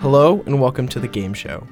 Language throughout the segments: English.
Hello and welcome to the game show.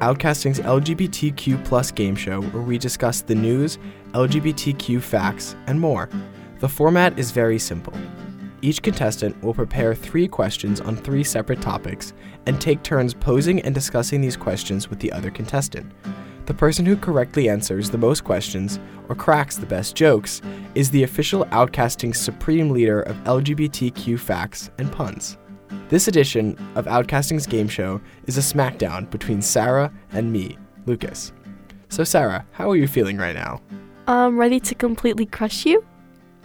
Outcasting's LGBTQ plus game show where we discuss the news, LGBTQ facts, and more. The format is very simple. Each contestant will prepare three questions on three separate topics and take turns posing and discussing these questions with the other contestant. The person who correctly answers the most questions or cracks the best jokes is the official Outcasting supreme leader of LGBTQ facts and puns. This edition of Outcasting's game show is a smackdown between Sarah and me, Lucas. So, Sarah, how are you feeling right now? I'm ready to completely crush you?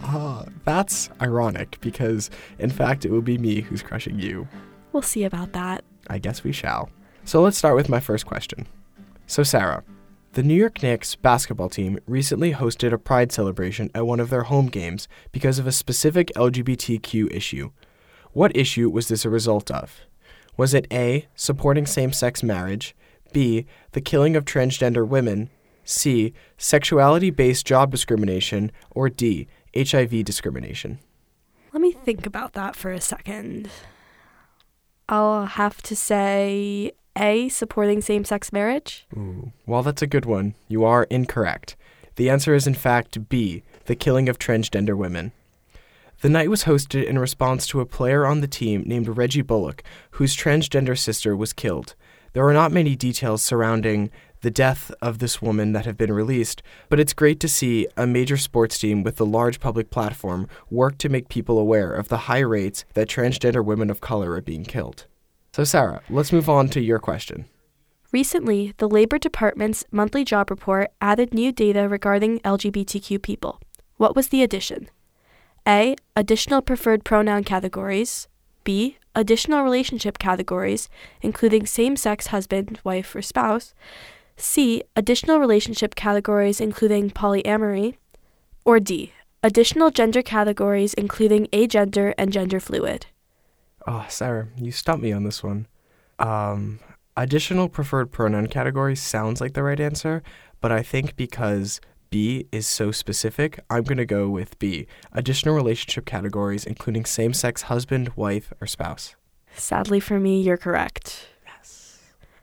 Ah, that's ironic because, in fact, it will be me who's crushing you. We'll see about that. I guess we shall. So, let's start with my first question. So, Sarah, the New York Knicks basketball team recently hosted a pride celebration at one of their home games because of a specific LGBTQ issue. What issue was this a result of? Was it A, supporting same sex marriage, B, the killing of transgender women, C, sexuality based job discrimination, or D, HIV discrimination? Let me think about that for a second. I'll have to say A, supporting same sex marriage. Ooh. While that's a good one, you are incorrect. The answer is in fact B, the killing of transgender women. The night was hosted in response to a player on the team named Reggie Bullock, whose transgender sister was killed. There are not many details surrounding the death of this woman that have been released, but it's great to see a major sports team with a large public platform work to make people aware of the high rates that transgender women of color are being killed. So, Sarah, let's move on to your question. Recently, the Labor Department's monthly job report added new data regarding LGBTQ people. What was the addition? A. Additional preferred pronoun categories. B. Additional relationship categories, including same sex husband, wife, or spouse. C. Additional relationship categories, including polyamory. Or D. Additional gender categories, including agender and gender fluid. Oh, Sarah, you stumped me on this one. Um, additional preferred pronoun category sounds like the right answer, but I think because B is so specific, I'm going to go with B. Additional relationship categories, including same sex husband, wife, or spouse. Sadly for me, you're correct. Yes.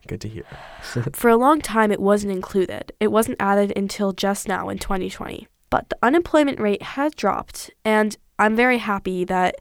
Good to hear. For a long time, it wasn't included. It wasn't added until just now in 2020. But the unemployment rate has dropped, and I'm very happy that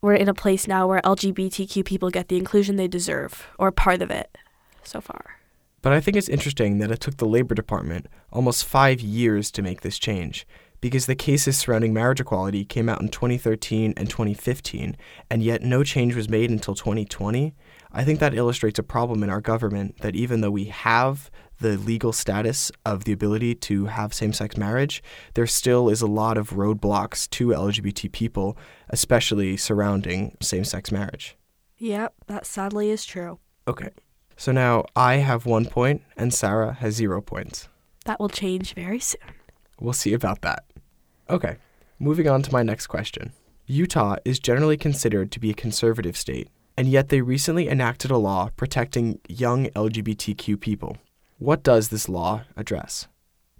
we're in a place now where LGBTQ people get the inclusion they deserve, or part of it so far. But I think it's interesting that it took the Labor Department almost five years to make this change, because the cases surrounding marriage equality came out in 2013 and 2015, and yet no change was made until 2020. I think that illustrates a problem in our government that even though we have the legal status of the ability to have same sex marriage, there still is a lot of roadblocks to LGBT people, especially surrounding same sex marriage. Yep, that sadly is true. Okay, so now I have one point and Sarah has zero points. That will change very soon. We'll see about that. Okay, moving on to my next question. Utah is generally considered to be a conservative state, and yet they recently enacted a law protecting young LGBTQ people. What does this law address?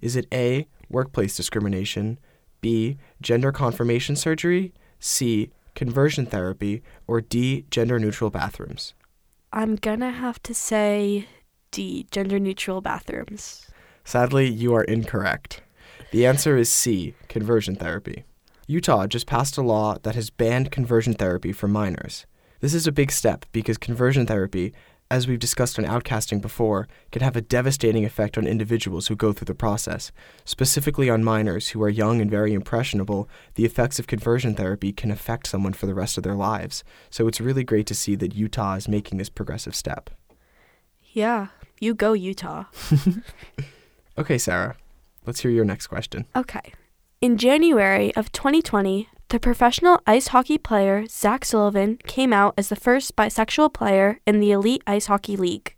Is it A, workplace discrimination, B, gender confirmation surgery, C, conversion therapy, or D, gender neutral bathrooms? I'm gonna have to say D, gender neutral bathrooms. Sadly, you are incorrect. The answer is C, conversion therapy. Utah just passed a law that has banned conversion therapy for minors. This is a big step because conversion therapy, as we've discussed on outcasting before, can have a devastating effect on individuals who go through the process. Specifically on minors who are young and very impressionable, the effects of conversion therapy can affect someone for the rest of their lives. So it's really great to see that Utah is making this progressive step. Yeah, you go, Utah. Okay, Sarah, let's hear your next question. Okay. In January of 2020, the professional ice hockey player Zach Sullivan came out as the first bisexual player in the Elite Ice Hockey League.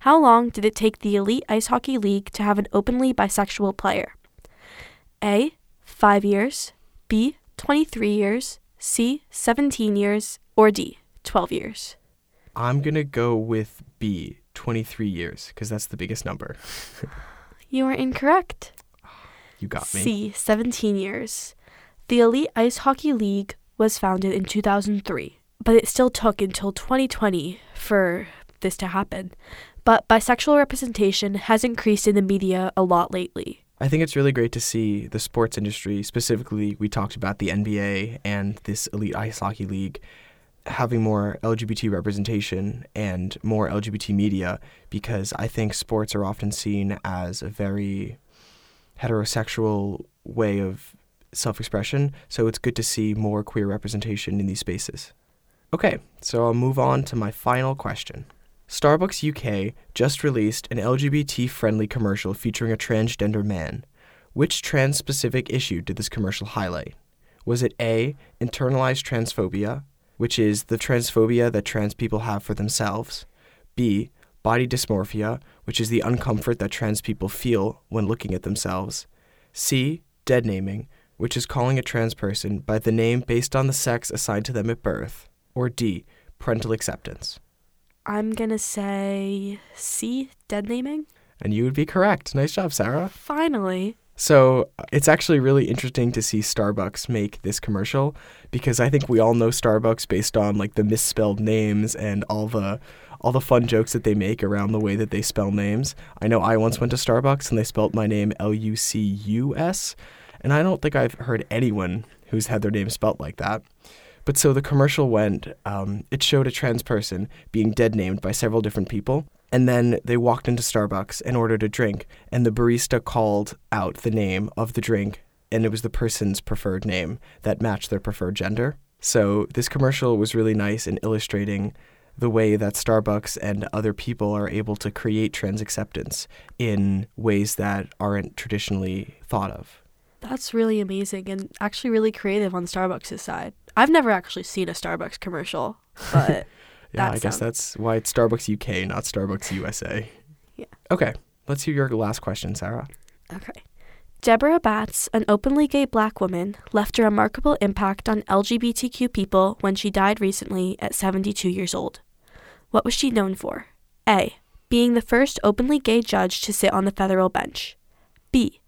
How long did it take the Elite Ice Hockey League to have an openly bisexual player? A. 5 years, B. 23 years, C. 17 years, or D. 12 years. I'm going to go with B, 23 years, because that's the biggest number. You are incorrect. You got me. C. 17 years. The Elite Ice Hockey League was founded in 2003, but it still took until 2020 for this to happen. But bisexual representation has increased in the media a lot lately. I think it's really great to see the sports industry, specifically, we talked about the NBA and this elite ice hockey league, having more LGBT representation and more LGBT media because I think sports are often seen as a very heterosexual way of self expression. So it's good to see more queer representation in these spaces. Okay, so I'll move on to my final question. Starbucks UK just released an LGBT friendly commercial featuring a transgender man. Which trans specific issue did this commercial highlight? Was it A, internalized transphobia, which is the transphobia that trans people have for themselves? B, body dysmorphia, which is the uncomfort that trans people feel when looking at themselves? C, dead naming, which is calling a trans person by the name based on the sex assigned to them at birth? Or D, parental acceptance? I'm gonna say C, dead naming. And you would be correct. Nice job, Sarah. Finally. So it's actually really interesting to see Starbucks make this commercial because I think we all know Starbucks based on like the misspelled names and all the all the fun jokes that they make around the way that they spell names. I know I once went to Starbucks and they spelled my name L U C U S, and I don't think I've heard anyone who's had their name spelt like that. But so the commercial went, um, it showed a trans person being dead named by several different people. And then they walked into Starbucks and ordered a drink, and the barista called out the name of the drink, and it was the person's preferred name that matched their preferred gender. So this commercial was really nice in illustrating the way that Starbucks and other people are able to create trans acceptance in ways that aren't traditionally thought of. That's really amazing and actually really creative on Starbucks' side. I've never actually seen a Starbucks commercial, but Yeah, I guess that's why it's Starbucks UK, not Starbucks USA. Yeah. Okay, let's hear your last question, Sarah. okay. Deborah Batts, an openly gay black woman, left a remarkable impact on LGBTQ people when she died recently at 72 years old. What was she known for? A. Being the first openly gay judge to sit on the federal bench. B.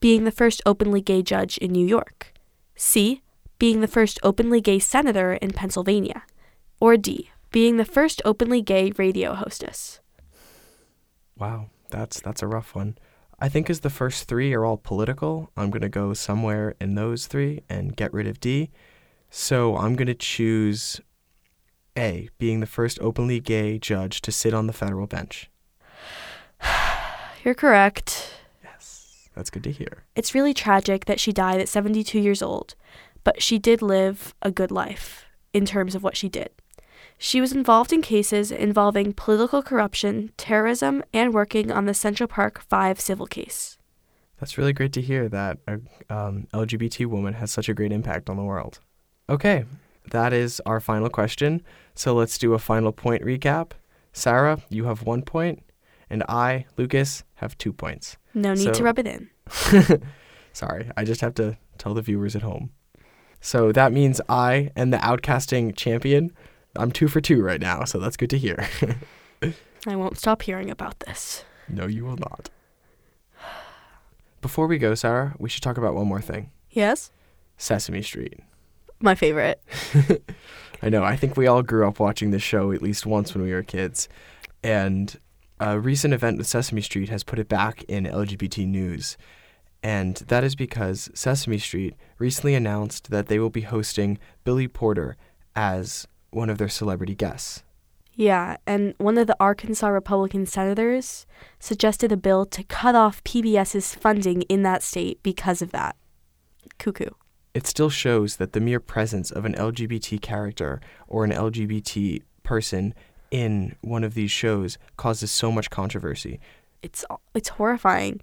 Being the first openly gay judge in New York. C. Being the first openly gay senator in Pennsylvania. Or D. Being the first openly gay radio hostess. Wow, that's that's a rough one. I think as the first three are all political, I'm gonna go somewhere in those three and get rid of D. So I'm gonna choose A, being the first openly gay judge to sit on the federal bench. You're correct. That's good to hear. It's really tragic that she died at 72 years old, but she did live a good life in terms of what she did. She was involved in cases involving political corruption, terrorism, and working on the Central Park 5 civil case. That's really great to hear that a um, LGBT woman has such a great impact on the world. Okay, that is our final question. So let's do a final point recap. Sarah, you have one point, and I, Lucas, have two points. No need to rub it in. Sorry, I just have to tell the viewers at home. So that means I am the outcasting champion. I'm two for two right now, so that's good to hear. I won't stop hearing about this. no, you will not. Before we go, Sarah, we should talk about one more thing Yes? Sesame Street. My favorite. I know. I think we all grew up watching this show at least once when we were kids. And a recent event with Sesame Street has put it back in LGBT news. And that is because Sesame Street recently announced that they will be hosting Billy Porter as one of their celebrity guests. Yeah, and one of the Arkansas Republican senators suggested a bill to cut off PBS's funding in that state because of that. Cuckoo. It still shows that the mere presence of an LGBT character or an LGBT person in one of these shows causes so much controversy. It's it's horrifying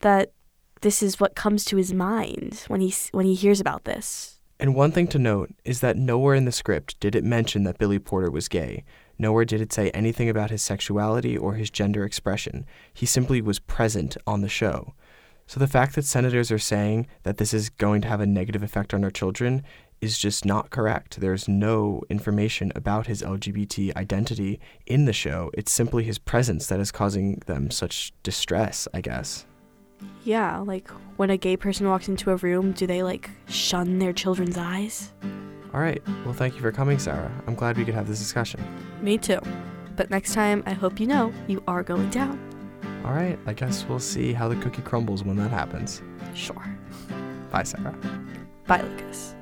that this is what comes to his mind when he when he hears about this. And one thing to note is that nowhere in the script did it mention that Billy Porter was gay. Nowhere did it say anything about his sexuality or his gender expression. He simply was present on the show. So the fact that senators are saying that this is going to have a negative effect on our children is just not correct. There's no information about his LGBT identity in the show. It's simply his presence that is causing them such distress, I guess. Yeah, like when a gay person walks into a room, do they like shun their children's eyes? All right. Well, thank you for coming, Sarah. I'm glad we could have this discussion. Me too. But next time, I hope you know you are going down. All right, I guess we'll see how the cookie crumbles when that happens. Sure. Bye, Sarah. Bye, Lucas.